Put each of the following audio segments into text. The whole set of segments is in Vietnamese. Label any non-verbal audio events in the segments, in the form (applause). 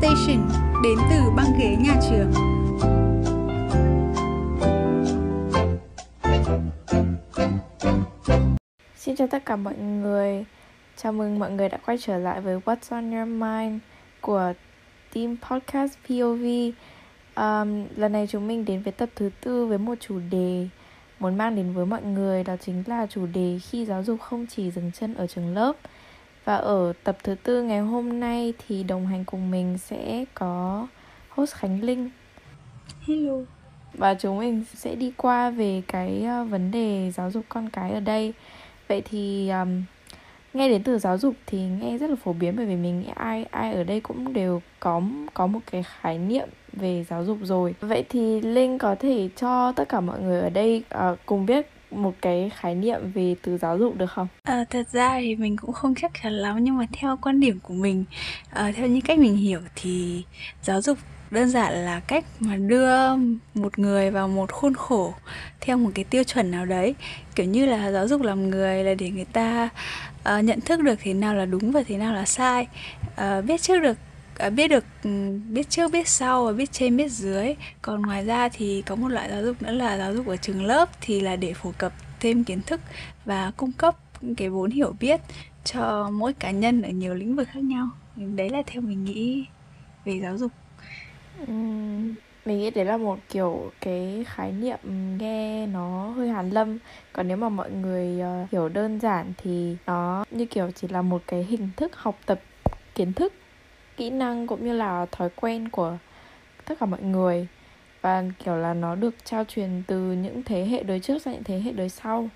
Station đến từ băng ghế nhà trường. Xin chào tất cả mọi người. Chào mừng mọi người đã quay trở lại với What's on Your Mind của team podcast POV. Um, lần này chúng mình đến với tập thứ tư với một chủ đề muốn mang đến với mọi người đó chính là chủ đề khi giáo dục không chỉ dừng chân ở trường lớp. Và ở tập thứ tư ngày hôm nay thì đồng hành cùng mình sẽ có host Khánh Linh. Hello. Và chúng mình sẽ đi qua về cái ờ, vấn đề giáo dục con cái ở đây. Vậy thì um, nghe đến từ giáo dục thì nghe rất là phổ biến bởi vì mình nghĩ ai ai ở đây cũng đều có có một cái khái niệm về giáo dục rồi. Vậy thì Linh có thể cho tất cả mọi người ở đây uh, cùng biết một cái khái niệm về từ giáo dục được không? À, thật ra thì mình cũng không chắc chắn lắm nhưng mà theo quan điểm của mình, à, theo những cách mình hiểu thì giáo dục đơn giản là cách mà đưa một người vào một khuôn khổ theo một cái tiêu chuẩn nào đấy kiểu như là giáo dục làm người là để người ta uh, nhận thức được thế nào là đúng và thế nào là sai uh, biết trước được à, biết được ừ, biết trước biết sau và biết trên biết dưới. Còn ngoài ra thì có một loại giáo dục nữa là giáo dục ở trường lớp thì là để phổ cập thêm kiến thức và cung cấp cái vốn hiểu biết cho mỗi cá nhân ở nhiều lĩnh vực khác nhau. Đấy là theo mình nghĩ về giáo dục. Mình nghĩ đấy là một kiểu cái khái niệm nghe nó hơi hàn lâm. Còn nếu mà mọi người ờ, hiểu đơn giản thì nó như kiểu chỉ là một cái hình thức học tập kiến thức kỹ năng cũng như là thói quen của tất cả mọi người và kiểu là nó được trao truyền từ những thế hệ đời trước sang những thế hệ đời sau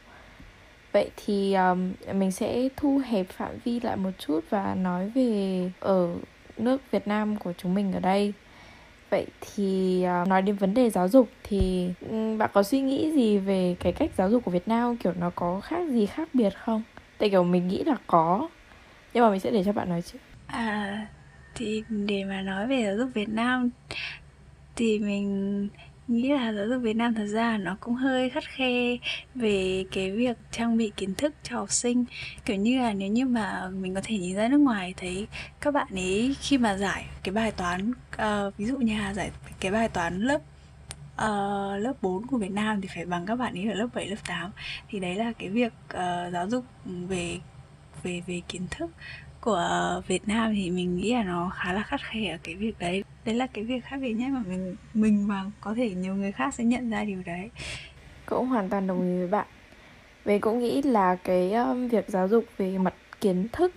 vậy thì um, mình sẽ thu hẹp phạm vi lại một chút và nói về ở nước Việt Nam của chúng mình ở đây Vậy thì uh, nói đến vấn đề giáo dục thì um, bạn có suy nghĩ gì về cái cách giáo dục của Việt Nam kiểu nó có khác gì khác biệt không? Tại kiểu mình nghĩ là có nhưng mà mình sẽ để cho bạn nói trước. À thì để mà nói về giáo dục Việt Nam thì mình nghĩ là giáo dục Việt Nam thật ra nó cũng hơi khắt khe về cái việc trang bị kiến thức cho học sinh. Kiểu như là nếu như mà mình có thể nhìn ra nước ngoài thấy các bạn ấy khi mà giải cái bài toán uh, ví dụ như là giải cái bài toán lớp uh, lớp 4 của Việt Nam thì phải bằng các bạn ấy ở lớp 7, lớp 8 thì đấy là cái việc uh, giáo dục về về về kiến thức của Việt Nam thì mình nghĩ là nó khá là khắt khe ở cái việc đấy. Đấy là cái việc khác biệt nhất mà mình mình và có thể nhiều người khác sẽ nhận ra điều đấy. Cũng hoàn toàn đồng ý với bạn. Mình cũng nghĩ là cái um, việc giáo dục về mặt kiến thức,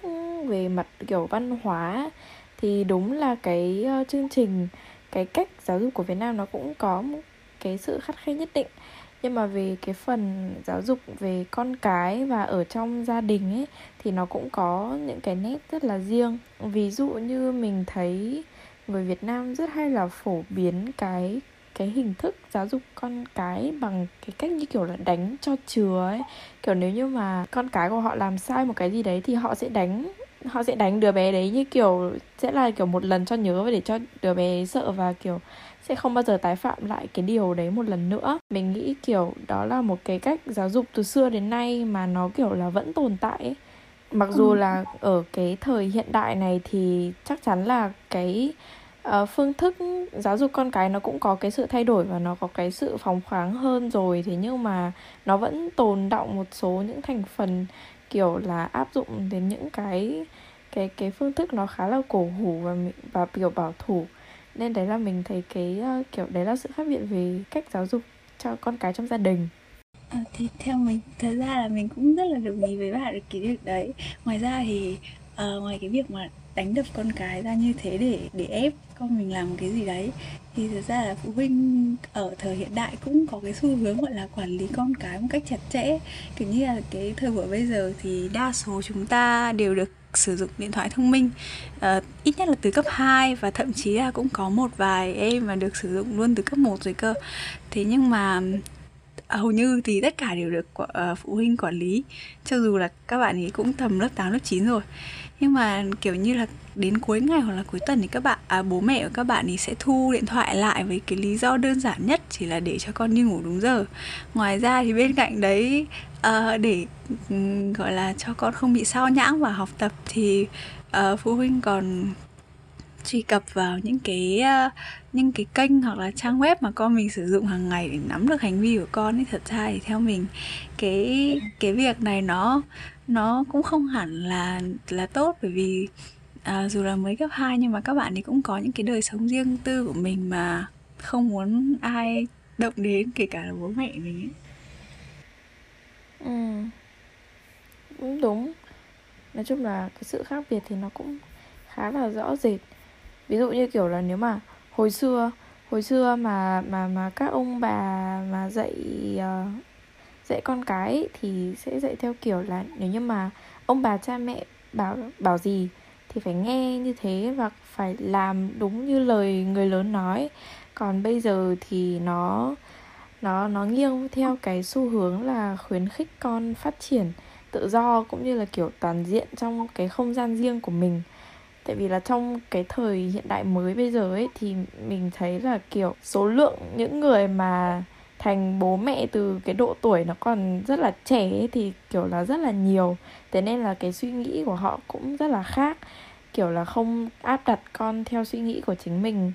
về mặt, kiểu, văn hóa thì đúng là cái uh, chương trình, cái cách giáo dục của Việt Nam nó cũng có một cái sự khắt khe nhất định nhưng mà về cái phần giáo dục về con cái và ở trong gia đình ấy, thì nó cũng có những cái nét rất là riêng. Ví dụ như mình thấy người Việt Nam rất hay là phổ biến cái cái hình thức giáo dục con cái bằng cái cách như kiểu là đánh cho chừa ấy. Kiểu nếu như mà con cái của họ làm sai một cái gì đấy thì họ sẽ đánh, họ sẽ đánh đứa bé đấy như kiểu, sẽ là kiểu một lần cho nhớ và để cho đứa bé sợ và kiểu sẽ không bao giờ tái phạm lại cái điều đấy một lần nữa mình nghĩ kiểu đó là một cái cách giáo dục từ xưa đến nay mà nó kiểu là vẫn tồn tại ấy. mặc dù ừ. là ở cái thời hiện đại này thì chắc chắn là cái uh, phương thức giáo dục con cái nó cũng có cái sự thay đổi và nó có cái sự phóng khoáng hơn rồi thế nhưng mà nó vẫn tồn động một số những thành phần kiểu là áp dụng đến những cái cái cái phương thức nó khá là cổ hủ và và kiểu bảo thủ nên đấy là mình thấy cái uh, kiểu đấy là sự khác biệt về cách giáo dục cho con cái trong gia đình. À, thì theo mình thật ra là mình cũng rất là đồng ý với bạn cái việc đấy. Ngoài ra thì uh, ngoài cái việc mà đánh đập con cái ra như thế để để ép con mình làm cái gì đấy thì thực ra là phụ huynh ở thời hiện đại cũng có cái xu hướng gọi là quản lý con cái một cách chặt chẽ. Kiểu như là cái thời buổi bây giờ thì đa số chúng ta đều được sử dụng điện thoại thông minh. Uh, ít nhất là từ cấp 2 và thậm chí là cũng có một vài em mà được sử dụng luôn từ cấp 1 rồi cơ. Thế nhưng mà à, hầu như thì tất cả đều được uh, phụ huynh quản lý. Cho dù là các bạn ấy cũng tầm lớp 8, lớp 9 rồi nhưng mà kiểu như là đến cuối ngày hoặc là cuối tuần thì các bạn à, bố mẹ của các bạn thì sẽ thu điện thoại lại với cái lý do đơn giản nhất chỉ là để cho con đi ngủ đúng giờ. Ngoài ra thì bên cạnh đấy à, để um, gọi là cho con không bị sao nhãng và học tập thì à, phụ huynh còn truy cập vào những cái uh, những cái kênh hoặc là trang web mà con mình sử dụng hàng ngày để nắm được hành vi của con ấy thật ra thì theo mình cái cái việc này nó nó cũng không hẳn là là tốt bởi vì à, dù là mới cấp 2 nhưng mà các bạn ấy cũng có những cái đời sống riêng tư của mình mà không muốn ai động đến kể cả là bố mẹ mình ấy. Ừ. Cũng đúng. Nói chung là cái sự khác biệt thì nó cũng khá là rõ rệt. Ví dụ như kiểu là nếu mà hồi xưa hồi xưa mà mà mà các ông bà mà dạy uh, dạy con cái thì sẽ dạy theo kiểu là nếu như mà ông bà cha mẹ bảo bảo gì thì phải nghe như thế và phải làm đúng như lời người lớn nói. Còn bây giờ thì nó nó nó nghiêng theo cái xu hướng là khuyến khích con phát triển tự do cũng như là kiểu toàn diện trong cái không gian riêng của mình tại vì là trong cái thời hiện đại mới bây giờ ấy thì mình thấy là kiểu số lượng những người mà thành bố mẹ từ cái độ tuổi nó còn rất là trẻ ấy, thì kiểu là rất là nhiều. Thế nên là cái suy nghĩ của họ cũng rất là khác. Kiểu là không áp đặt con theo suy nghĩ của chính mình.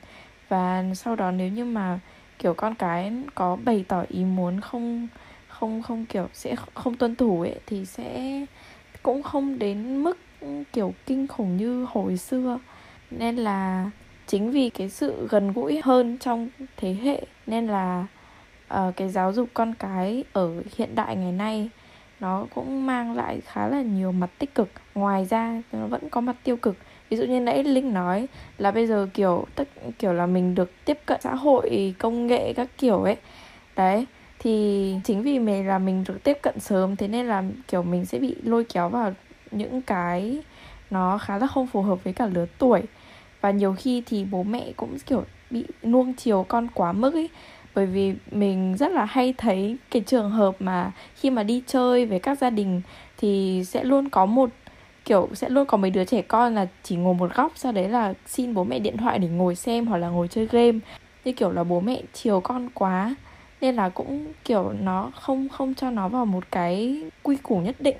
Và sau đó nếu như mà kiểu con cái có bày tỏ ý muốn không không không kiểu sẽ không tuân thủ ấy thì sẽ cũng không đến mức kiểu kinh khủng như hồi xưa. Nên là chính vì cái sự gần gũi hơn trong thế hệ nên là uh, cái giáo dục con cái ở hiện đại ngày nay nó cũng mang lại khá là nhiều mặt tích cực. Ngoài ra nó vẫn có mặt tiêu cực. Ví dụ như nãy linh nói là bây giờ kiểu tất kiểu là mình được tiếp cận xã hội công nghệ các kiểu ấy. Đấy thì chính vì mình là mình được tiếp cận sớm thế nên là kiểu mình sẽ bị lôi kéo vào những cái nó khá là không phù hợp với cả lứa tuổi. Và nhiều khi thì bố mẹ cũng, kiểu, bị nuông chiều con quá mức ấy. Bởi vì mình rất là hay thấy cái trường hợp mà khi mà đi chơi với các gia đình thì sẽ luôn có một, kiểu, sẽ luôn có mấy đứa trẻ con là chỉ ngồi một góc, sau đấy là xin bố mẹ điện thoại để ngồi xem hoặc là ngồi chơi game. Như kiểu là bố mẹ chiều con quá nên là cũng, kiểu, nó không không cho nó vào một cái quy củ nhất định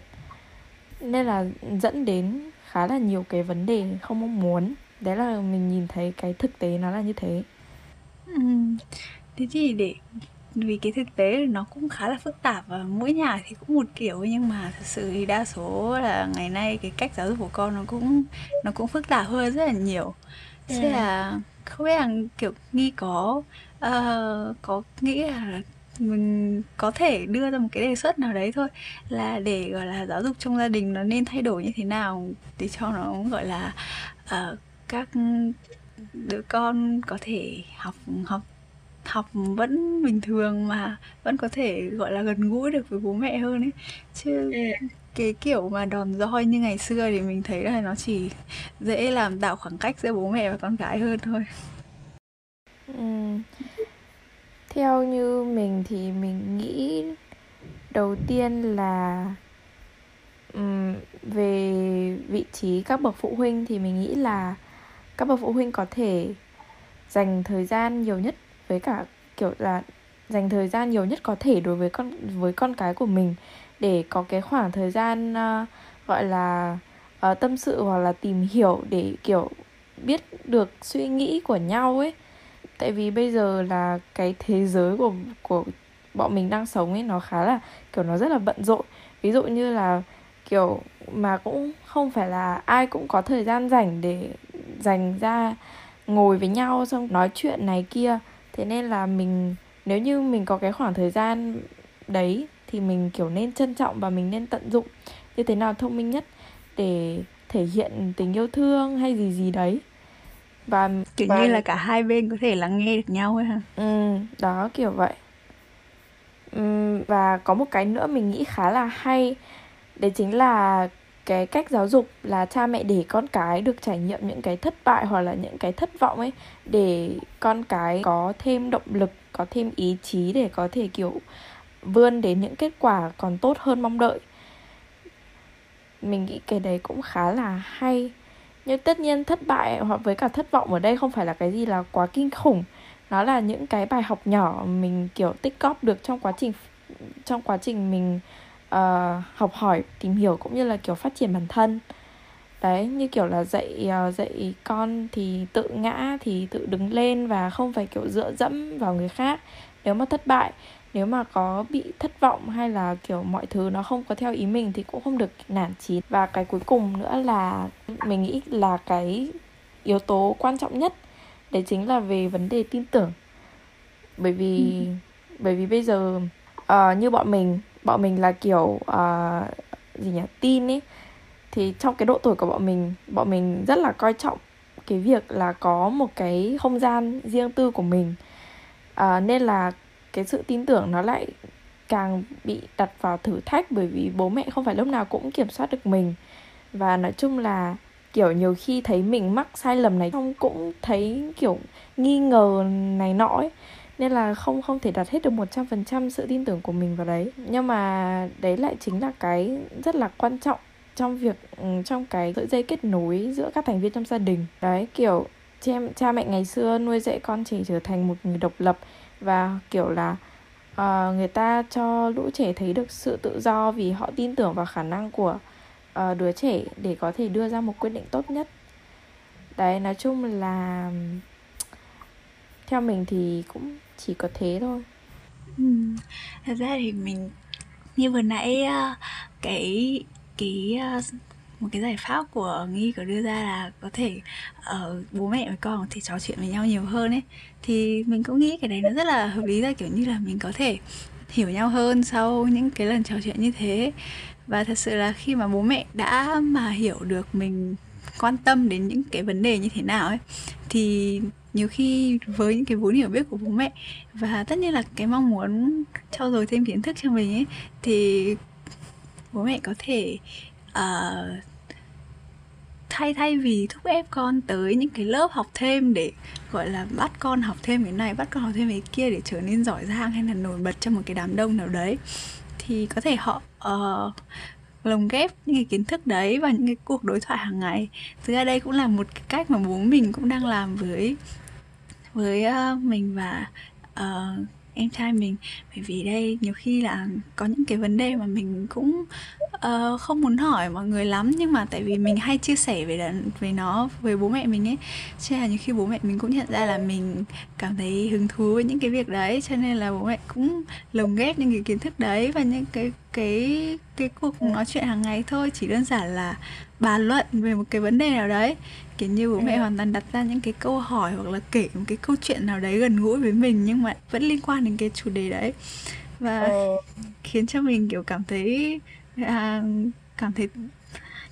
nên là dẫn đến khá là nhiều cái vấn đề không mong muốn đấy là mình nhìn thấy cái thực tế nó là như thế ừ. thế thì để vì cái thực tế nó cũng khá là phức tạp và mỗi nhà thì cũng một kiểu nhưng mà thật sự thì đa số là ngày nay cái cách giáo dục của con nó cũng nó cũng phức tạp hơn rất là nhiều thế ừ. là không biết là kiểu nghi có uh, có nghĩ là mình có thể đưa ra một cái đề xuất nào đấy thôi là để gọi là giáo dục trong gia đình nó nên thay đổi như thế nào để cho nó gọi là uh, các đứa con có thể học học học vẫn bình thường mà vẫn có thể gọi là gần gũi được với bố mẹ hơn ấy chứ ừ. cái kiểu mà đòn roi như ngày xưa thì mình thấy là nó chỉ dễ làm tạo khoảng cách giữa bố mẹ và con cái hơn thôi ừ theo như mình thì mình nghĩ đầu tiên là um, về vị trí các bậc phụ huynh thì mình nghĩ là các bậc phụ huynh có thể dành thời gian nhiều nhất với cả kiểu là dành thời gian nhiều nhất có thể đối với con với con cái của mình để có cái khoảng thời gian uh, gọi là uh, tâm sự hoặc là tìm hiểu để kiểu biết được suy nghĩ của nhau ấy tại vì bây giờ là cái thế giới của của bọn mình đang sống ấy, nó khá là, kiểu, nó rất là bận rộn. Ví dụ như là, kiểu, mà cũng không phải là ai cũng có thời gian rảnh để dành ra ngồi với nhau, xong nói chuyện này kia. Thế nên là mình, nếu như mình có cái khoảng thời gian đấy thì mình, kiểu, nên trân trọng và mình nên tận dụng như thế nào thông minh nhất để thể hiện tình yêu thương hay gì gì đấy và kiểu và... như là cả hai bên có thể lắng nghe được nhau ấy ha ừ đó kiểu vậy. Ừ, và có một cái nữa mình nghĩ khá là hay đấy chính là cái cách giáo dục là cha mẹ để con cái được trải nghiệm những cái thất bại hoặc là những cái thất vọng ấy để con cái có thêm động lực có thêm ý chí để có thể kiểu vươn đến những kết quả còn tốt hơn mong đợi. Mình nghĩ cái đấy cũng khá là hay nhưng tất nhiên thất bại hoặc với cả thất vọng ở đây không phải là cái gì là quá kinh khủng. Nó là những cái bài học nhỏ mình kiểu tích góp được trong quá trình trong quá trình mình uh, học hỏi tìm hiểu cũng như là kiểu phát triển bản thân. Đấy như kiểu là dạy uh, dạy con thì tự ngã thì tự đứng lên và không phải kiểu dựa dẫm vào người khác. Nếu mà thất bại nếu mà có bị thất vọng hay là kiểu mọi thứ nó không có theo ý mình thì cũng không được nản chí. Và cái cuối cùng nữa là mình nghĩ là cái yếu tố quan trọng nhất đấy chính là về vấn đề tin tưởng. Bởi vì ừ. bởi vì bây giờ uh, như bọn mình bọn mình là kiểu uh, gì nhỉ tin ấy thì trong cái độ tuổi của bọn mình bọn mình rất là coi trọng cái việc là có một cái không gian riêng tư của mình. À, nên là cái sự tin tưởng nó lại càng bị đặt vào thử thách bởi vì bố mẹ không phải lúc nào cũng kiểm soát được mình. Và nói chung là kiểu nhiều khi thấy mình mắc sai lầm này không cũng thấy kiểu nghi ngờ này nọ ấy. Nên là không không thể đặt hết được một trăm phần trăm sự tin tưởng của mình vào đấy. Nhưng mà đấy lại chính là cái rất là quan trọng trong việc ừ, trong cái sợi dây kết nối giữa các thành viên trong gia đình. Đấy kiểu cha, cha mẹ ngày xưa nuôi dạy con trẻ trở thành một người độc lập và kiểu là uh, người ta cho lũ trẻ thấy được sự tự do vì họ tin tưởng vào khả năng của uh, đứa trẻ để có thể đưa ra một quyết định tốt nhất đấy nói chung là theo mình thì cũng chỉ có thế thôi ừ. thật ra thì mình như vừa nãy ờ, cái cái một cái giải pháp của nghi có đưa ra là có thể uh, bố mẹ với con có thể trò chuyện với nhau nhiều hơn ấy. Thì mình cũng nghĩ cái đấy nó rất là hợp lý ra kiểu như là mình có thể hiểu nhau hơn sau những cái lần trò chuyện như thế. Và thật sự là khi mà bố mẹ đã mà hiểu được mình quan tâm đến những cái vấn đề như thế nào ấy thì nhiều khi với những cái vốn hiểu biết của bố mẹ và tất nhiên là cái mong muốn trau dồi thêm kiến thức cho mình ấy thì bố mẹ có thể uh, thay thay vì thúc ép con tới những cái lớp học thêm để gọi là bắt con học thêm cái này bắt con học thêm cái kia để trở nên giỏi giang hay là nổi bật trong một cái đám đông nào đấy thì có thể họ uh, lồng ghép những cái kiến thức đấy vào những cái cuộc đối thoại hàng ngày. Thực ra đây cũng là một cái cách mà bố mình cũng đang làm với với uh, mình và uh, em trai mình. Bởi vì đây nhiều khi là có những cái vấn đề mà mình cũng uh, không muốn hỏi mọi người lắm. Nhưng mà tại vì mình hay chia sẻ về là, về nó với bố mẹ mình ấy. Cho nên là nhiều khi bố mẹ mình cũng nhận ra là mình cảm thấy hứng thú với những cái việc đấy. Cho nên là bố mẹ cũng lồng ghép những cái kiến thức đấy và những cái cái cái cuộc nói chuyện hàng ngày thôi chỉ đơn giản là bàn luận về một cái vấn đề nào đấy. Kiểu như bố mẹ ừ. hoàn toàn đặt ra những cái câu hỏi hoặc là kể một cái câu chuyện nào đấy gần gũi với mình nhưng mà vẫn liên quan đến cái chủ đề đấy. Và ừ. khiến cho mình kiểu cảm thấy à, cảm thấy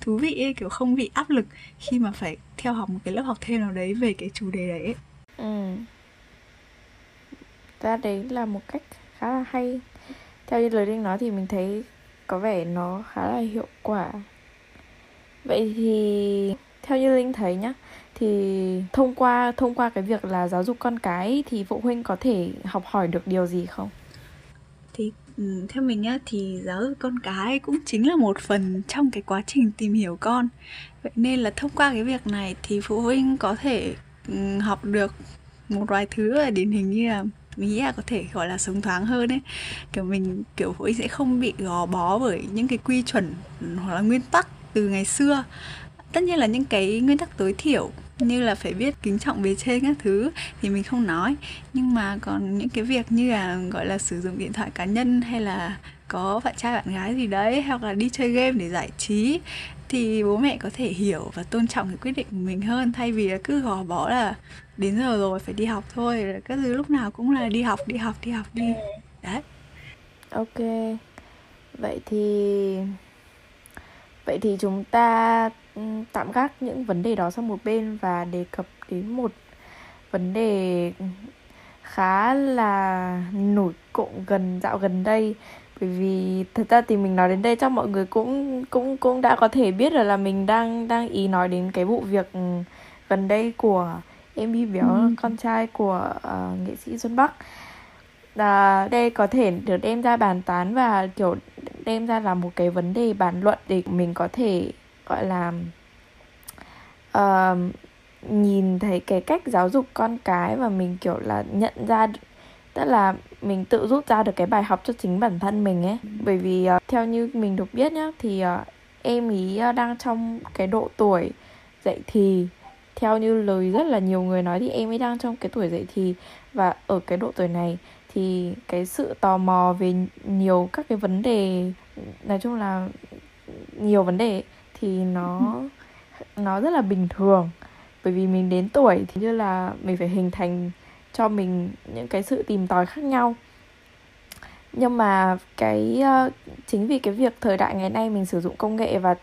thú vị ấy, kiểu không bị áp lực khi mà phải theo học một cái lớp học thêm nào đấy về cái chủ đề đấy ừ. Ra đấy là một cách khá là hay theo như lời linh nói thì mình thấy có vẻ nó khá là hiệu quả. Vậy thì theo như linh thấy nhá, thì thông qua thông qua cái việc là giáo dục con cái thì phụ huynh có thể học hỏi được điều gì không? Thì ừ, theo mình nhá, thì giáo dục con cái cũng chính là một phần trong cái quá trình tìm hiểu con. Vậy nên là thông qua cái việc này thì phụ huynh có thể ừ, học được một vài thứ điển hình như là mình nghĩ là có thể, gọi là, sống thoáng hơn ấy. Kiểu mình, kiểu phụ huynh sẽ không bị gò bó bởi những cái quy chuẩn, hoặc là nguyên tắc từ ngày xưa. Tất nhiên là những cái nguyên tắc tối thiểu như là phải biết kính trọng bề trên các thứ thì mình không nói. Nhưng mà còn những cái việc như là, gọi là, sử dụng điện thoại cá nhân hay là có bạn trai bạn gái gì đấy, hoặc là đi chơi game để giải trí thì bố mẹ có thể hiểu và tôn trọng cái quyết định của mình hơn thay vì là cứ gò bó là đến giờ rồi phải đi học thôi các thứ lúc nào cũng là đi học đi học đi học đi. Đấy. Ok. Vậy thì vậy thì chúng ta tạm gác những vấn đề đó sang một bên và đề cập đến một vấn đề khá là nổi cộng gần dạo gần đây bởi vì thật ra thì mình nói đến đây chắc mọi người cũng cũng cũng đã có thể biết rồi là mình đang đang ý nói đến cái vụ việc gần đây của em bi béo ừ. con trai của uh, nghệ sĩ Xuân Bắc là đây có thể được đem ra bàn tán và kiểu đem ra là một cái vấn đề bàn luận để mình có thể gọi là uh, nhìn thấy cái cách giáo dục con cái và mình kiểu là nhận ra tức là mình tự rút ra được cái bài học cho chính bản thân mình ấy. Bởi vì uh, theo như mình được biết nhá thì uh, em ý ờ, đang trong cái độ tuổi dậy thì theo như lời rất là nhiều người nói thì em ấy đang trong cái tuổi dậy thì. Và ở cái độ tuổi này thì cái sự tò mò về nhiều các cái vấn đề nói chung là nhiều vấn đề thì nó nó rất là bình thường. Bởi vì mình đến tuổi thì như là mình phải hình thành cho mình những cái sự tìm tòi khác nhau. Nhưng mà cái ờ, chính vì cái việc thời đại ngày nay mình sử dụng công nghệ và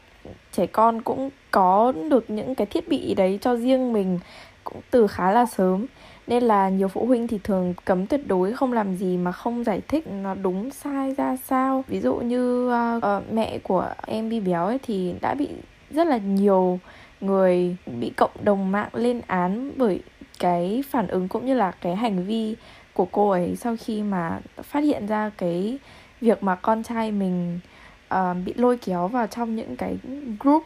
trẻ con cũng có được những cái thiết bị đấy cho riêng mình cũng từ khá là sớm nên là nhiều phụ huynh thì thường cấm tuyệt đối không làm gì mà không giải thích nó đúng sai ra sao. Ví dụ như uh, uh, mẹ của em bi béo ấy thì đã bị rất là nhiều người bị cộng đồng mạng lên án bởi cái phản ứng cũng như là cái hành vi của cô ấy sau khi mà phát hiện ra cái việc mà con trai mình uh, bị lôi kéo vào trong những cái group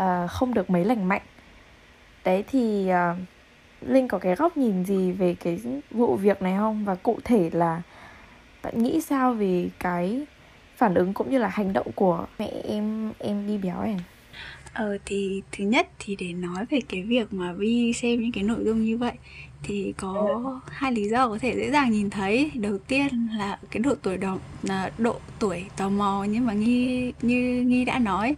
uh, không được mấy lành mạnh. Đấy thì uh, linh có cái góc nhìn gì về cái vụ việc này không? Và cụ thể là bạn nghĩ sao về cái phản ứng cũng như là hành động của mẹ em em đi béo này Ờ thì thứ nhất thì để nói về cái việc mà Vi xem những cái nội dung như vậy thì có hai lý do có thể dễ dàng nhìn thấy. Đầu tiên là cái độ tuổi đó là độ tuổi tò mò nhưng mà nghi như nghi đã nói.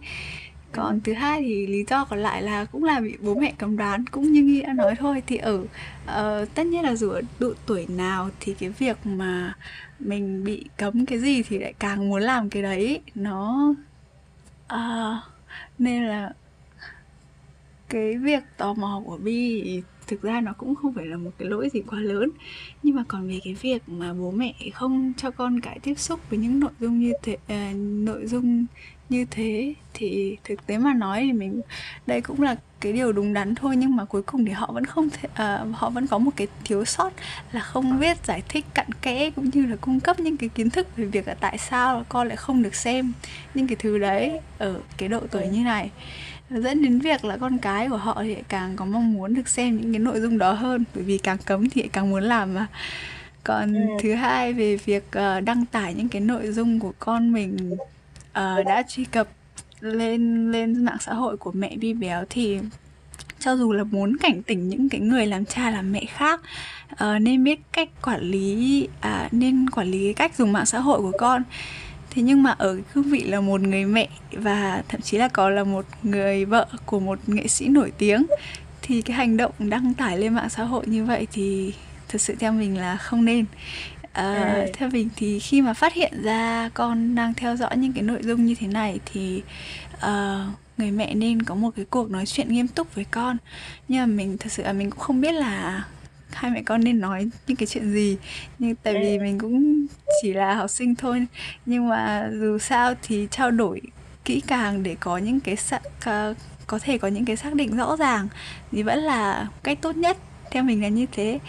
Còn thứ hai thì lý do còn lại là cũng là bị bố mẹ cấm đoán cũng như nghi đã nói thôi thì ở uh, tất nhiên là dù ở độ tuổi nào thì cái việc mà mình bị cấm cái gì thì lại càng muốn làm cái đấy nó uh, nên là cái việc tò mò của Bi thực ra nó cũng không phải là một cái lỗi gì quá lớn. Nhưng mà còn về cái việc mà bố mẹ không cho con cái tiếp xúc với những nội dung như thế uh, nội dung như thế thì thực tế mà nói thì mình đây cũng là cái điều đúng đắn thôi nhưng mà cuối cùng thì họ vẫn không thể uh, họ vẫn có một cái thiếu sót là không biết giải thích cặn kẽ cũng như là cung cấp những cái kiến thức về việc là tại sao con lại không được xem những cái thứ đấy ở cái độ tuổi như này. Dẫn đến việc là con cái của họ thì càng có mong muốn được xem những cái nội dung đó hơn bởi vì càng cấm thì càng muốn làm mà. Còn ừ. thứ hai về việc uh, đăng tải những cái nội dung của con mình uh, đã truy cập lên lên mạng xã hội của mẹ bi béo thì cho dù là muốn cảnh tỉnh những cái người làm cha làm mẹ khác uh, nên biết cách quản lý uh, nên quản lý cách dùng mạng xã hội của con. Thế nhưng mà ở cương vị là một người mẹ và thậm chí là có là một người vợ của một nghệ sĩ nổi tiếng thì cái hành động đăng tải lên mạng xã hội như vậy thì thực sự theo mình là không nên à, à. theo mình thì khi mà phát hiện ra con đang theo dõi những cái nội dung như thế này thì uh, người mẹ nên có một cái cuộc nói chuyện nghiêm túc với con. Nhưng mà mình thật sự là mình cũng không biết là hai mẹ con nên nói những cái chuyện gì. Nhưng tại vì mình cũng chỉ là học sinh thôi. Nhưng mà dù sao thì trao đổi kỹ càng để có những cái xác có thể có những cái xác định rõ ràng thì vẫn là cách tốt nhất. Theo mình là như thế.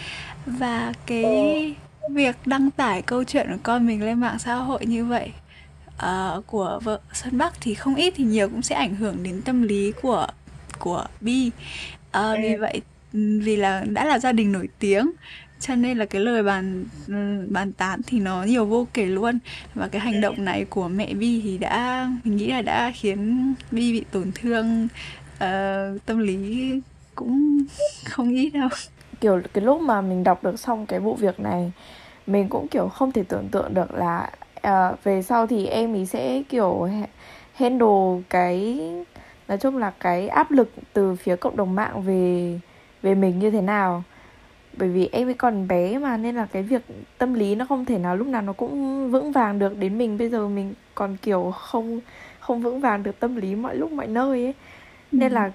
Và cái việc đăng tải câu chuyện của con mình lên mạng xã hội như vậy uh, của vợ Xuân Bắc thì không ít thì nhiều cũng sẽ ảnh hưởng đến tâm lý của của Bi. Uh, vì vậy vì là đã là gia đình nổi tiếng cho nên là cái lời bàn bàn tán thì nó nhiều vô kể luôn. Và cái hành động này của mẹ Vi thì đã mình nghĩ là đã khiến Vi bị tổn thương uh, tâm lý cũng không ít đâu. Kiểu cái lúc mà mình đọc được xong cái vụ việc này mình cũng kiểu không thể tưởng tượng được là uh, về sau thì em ý sẽ kiểu handle cái nói chung là cái áp lực từ phía cộng đồng mạng về về mình như thế nào. Bởi vì em ấy còn bé mà nên là cái việc tâm lý nó không thể nào lúc nào nó cũng vững vàng được. Đến mình bây giờ mình còn kiểu không không vững vàng được tâm lý mọi lúc mọi nơi ấy. Nên là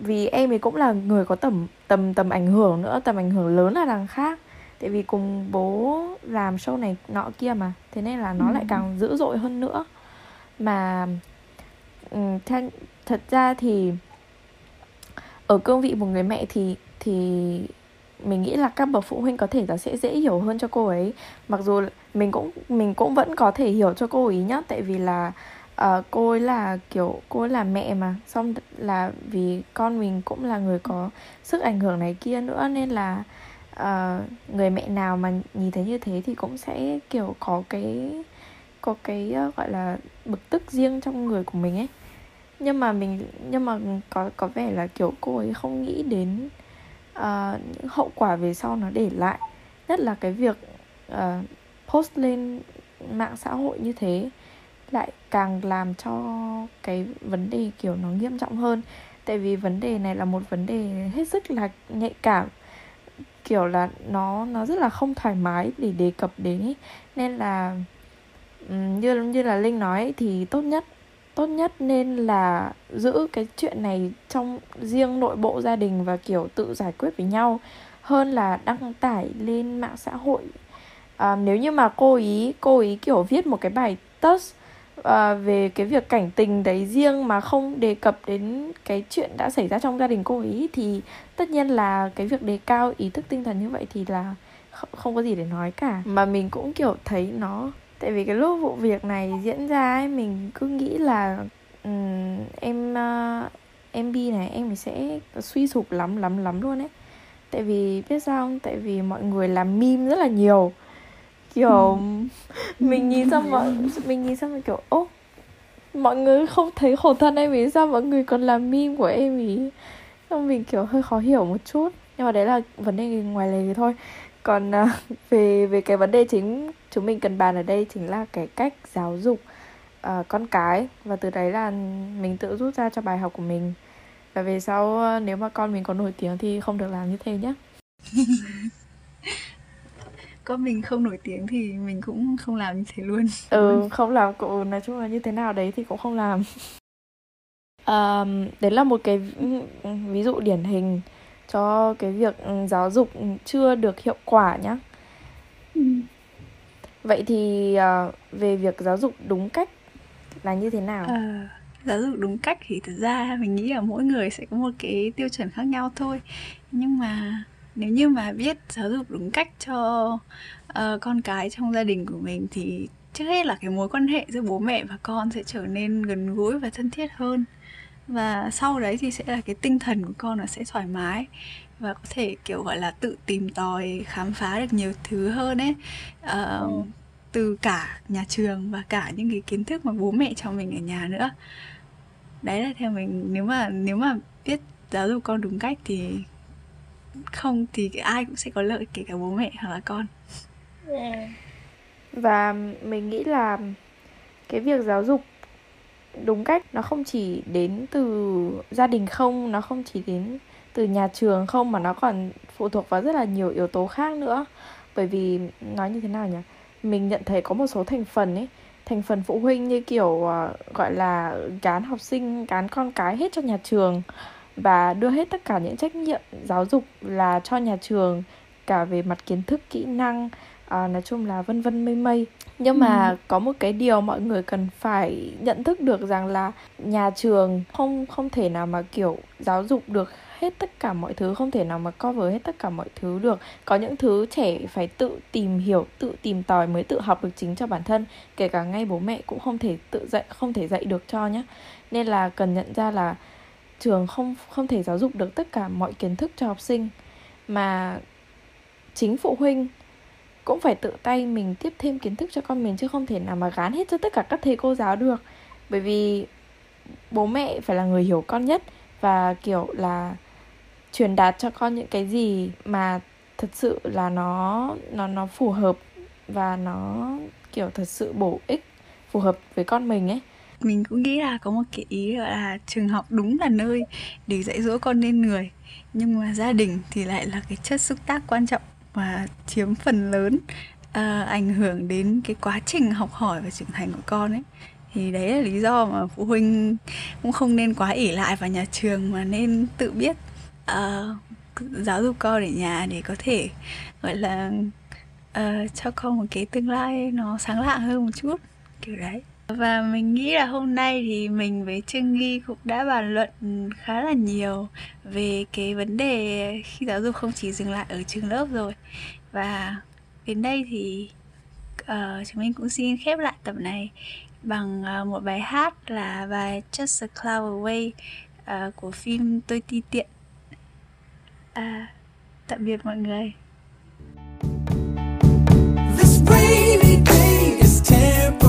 vì em ấy cũng là người có tầm tầm tầm ảnh hưởng nữa tầm ảnh hưởng lớn là đằng khác tại vì cùng bố làm show này nọ kia mà thế nên là nó ừ. lại càng dữ dội hơn nữa. Mà um, thật ra thì ở cương vị một người mẹ thì thì mình nghĩ là các bậc phụ huynh có thể là sẽ dễ hiểu hơn cho cô ấy. Mặc dù mình cũng mình cũng vẫn có thể hiểu cho cô ấy nhá tại vì là uh, cô ấy là kiểu cô ấy là mẹ mà. Xong là vì con mình cũng là người có sức ảnh hưởng này kia nữa nên là uh, người mẹ nào mà nhìn thấy như thế thì cũng sẽ kiểu có cái có cái uh, gọi là bực tức riêng trong người của mình ấy. Nhưng mà mình nhưng mà có có vẻ là kiểu cô ấy không nghĩ đến uh, những hậu quả về sau nó để lại. Nhất là cái việc uh, post lên mạng xã hội như thế lại càng làm cho cái vấn đề kiểu nó nghiêm trọng hơn. Tại vì vấn đề này là một vấn đề hết sức là nhạy cảm kiểu là nó nó rất là không thoải mái để đề cập đến ý. nên là như như là linh nói thì tốt nhất tốt nhất nên là giữ cái chuyện này trong riêng nội bộ gia đình và kiểu tự giải quyết với nhau hơn là đăng tải lên mạng xã hội à, nếu như mà cô ý cô ý kiểu viết một cái bài test à, về cái việc cảnh tình đấy riêng mà không đề cập đến cái chuyện đã xảy ra trong gia đình cô ấy thì tất nhiên là cái việc đề cao ý thức tinh thần như vậy thì là không có gì để nói cả. Mà mình cũng kiểu thấy nó tại vì cái lúc vụ việc này diễn ra ấy mình cứ nghĩ là um, em uh, em bi này em sẽ suy sụp lắm lắm lắm luôn ấy. Tại vì biết sao không? Tại vì mọi người làm meme rất là nhiều kiểu ừ. mình nhìn xong mọi mình nhìn xong mình kiểu ô mọi người không thấy khổ thân em vì sao mọi người còn làm meme của em ý? Xong mình kiểu hơi khó hiểu một chút. Nhưng mà đấy là vấn đề ngoài lề thôi. Còn uh, (laughs) về về cái vấn đề chính chúng mình cần bàn ở đây chính là cái cách giáo dục uh, con cái. Và từ đấy là mình tự rút ra cho bài học của mình. Và về sau uh, nếu mà con mình có nổi tiếng thì không được làm như thế nhé (laughs) con mình không nổi tiếng thì mình cũng không làm như thế luôn. Ừ không làm cụ nói chung là như thế nào đấy thì cũng không làm. Um, đấy là một cái ví dụ điển hình cho cái việc giáo dục chưa được hiệu quả nhá. Ừ. vậy thì uh, về việc giáo dục đúng cách là như thế nào? À, giáo dục đúng cách thì thực ra mình nghĩ là mỗi người sẽ có một cái tiêu chuẩn khác nhau thôi. Nhưng mà nếu như mà biết giáo dục đúng cách cho uh, con cái trong gia đình của mình thì trước hết là cái mối quan hệ giữa bố mẹ và con sẽ trở nên gần gũi và thân thiết hơn. Và sau đấy thì sẽ là cái tinh thần của con nó sẽ thoải mái và có thể kiểu gọi là tự tìm tòi khám phá được nhiều thứ hơn ấy. Uh, ừ. từ cả nhà trường và cả những cái kiến thức mà bố mẹ cho mình ở nhà nữa. Đấy là theo mình nếu mà nếu mà biết giáo dục con đúng cách thì không thì ai cũng sẽ có lợi kể cả bố mẹ hoặc là con. Và mình nghĩ là cái việc giáo dục đúng cách nó không chỉ đến từ gia đình không nó không chỉ đến từ nhà trường không mà nó còn phụ thuộc vào rất là nhiều yếu tố khác nữa. Bởi vì nói như thế nào nhỉ? Mình nhận thấy có một số thành phần ấy thành phần phụ huynh như kiểu uh, gọi là gán học sinh gán con cái hết cho nhà trường và đưa hết tất cả những trách nhiệm giáo dục là cho nhà trường cả về mặt kiến thức kỹ năng à, nói chung là vân vân mây mây. Nhưng mà ừ. có một cái điều mọi người cần phải nhận thức được rằng là nhà trường không không thể nào mà kiểu giáo dục được hết tất cả mọi thứ không thể nào mà cover hết tất cả mọi thứ được. Có những thứ trẻ phải tự tìm hiểu tự tìm tòi mới tự học được chính cho bản thân kể cả ngay bố mẹ cũng không thể tự dạy không thể dạy được cho nhé nên là cần nhận ra là trường không không thể giáo dục được tất cả mọi kiến thức cho học sinh. Mà chính phụ huynh cũng phải tự tay mình tiếp thêm kiến thức cho con mình chứ không thể nào mà gán hết cho tất cả các thầy cô giáo được. Bởi vì bố mẹ phải là người hiểu con nhất và, kiểu, là truyền đạt cho con những cái gì mà thật sự là nó nó nó phù hợp và nó, kiểu, thật sự bổ ích, phù hợp với con mình ấy mình cũng nghĩ là có một cái ý gọi là trường học đúng là nơi để dạy dỗ con nên người. Nhưng mà gia đình thì lại là cái chất xúc tác quan trọng và chiếm phần lớn uh, ảnh hưởng đến cái quá trình học hỏi và trưởng thành của con ấy. Thì đấy là lý do mà phụ huynh cũng không nên quá ỉ lại vào nhà trường mà nên tự biết uh, giáo dục con ở nhà để có thể gọi là uh, cho con một cái tương lai nó sáng lạng hơn một chút. Kiểu đấy và mình nghĩ là hôm nay thì mình với Trương Nghi cũng đã bàn luận khá là nhiều về cái vấn đề khi giáo dục không chỉ dừng lại ở trường lớp rồi và đến đây thì uh, chúng mình cũng xin khép lại tập này bằng uh, một bài hát là bài Just a Cloud Away uh, của phim Tôi Ti Tiện. À, tạm biệt mọi người. This rainy day is temporary.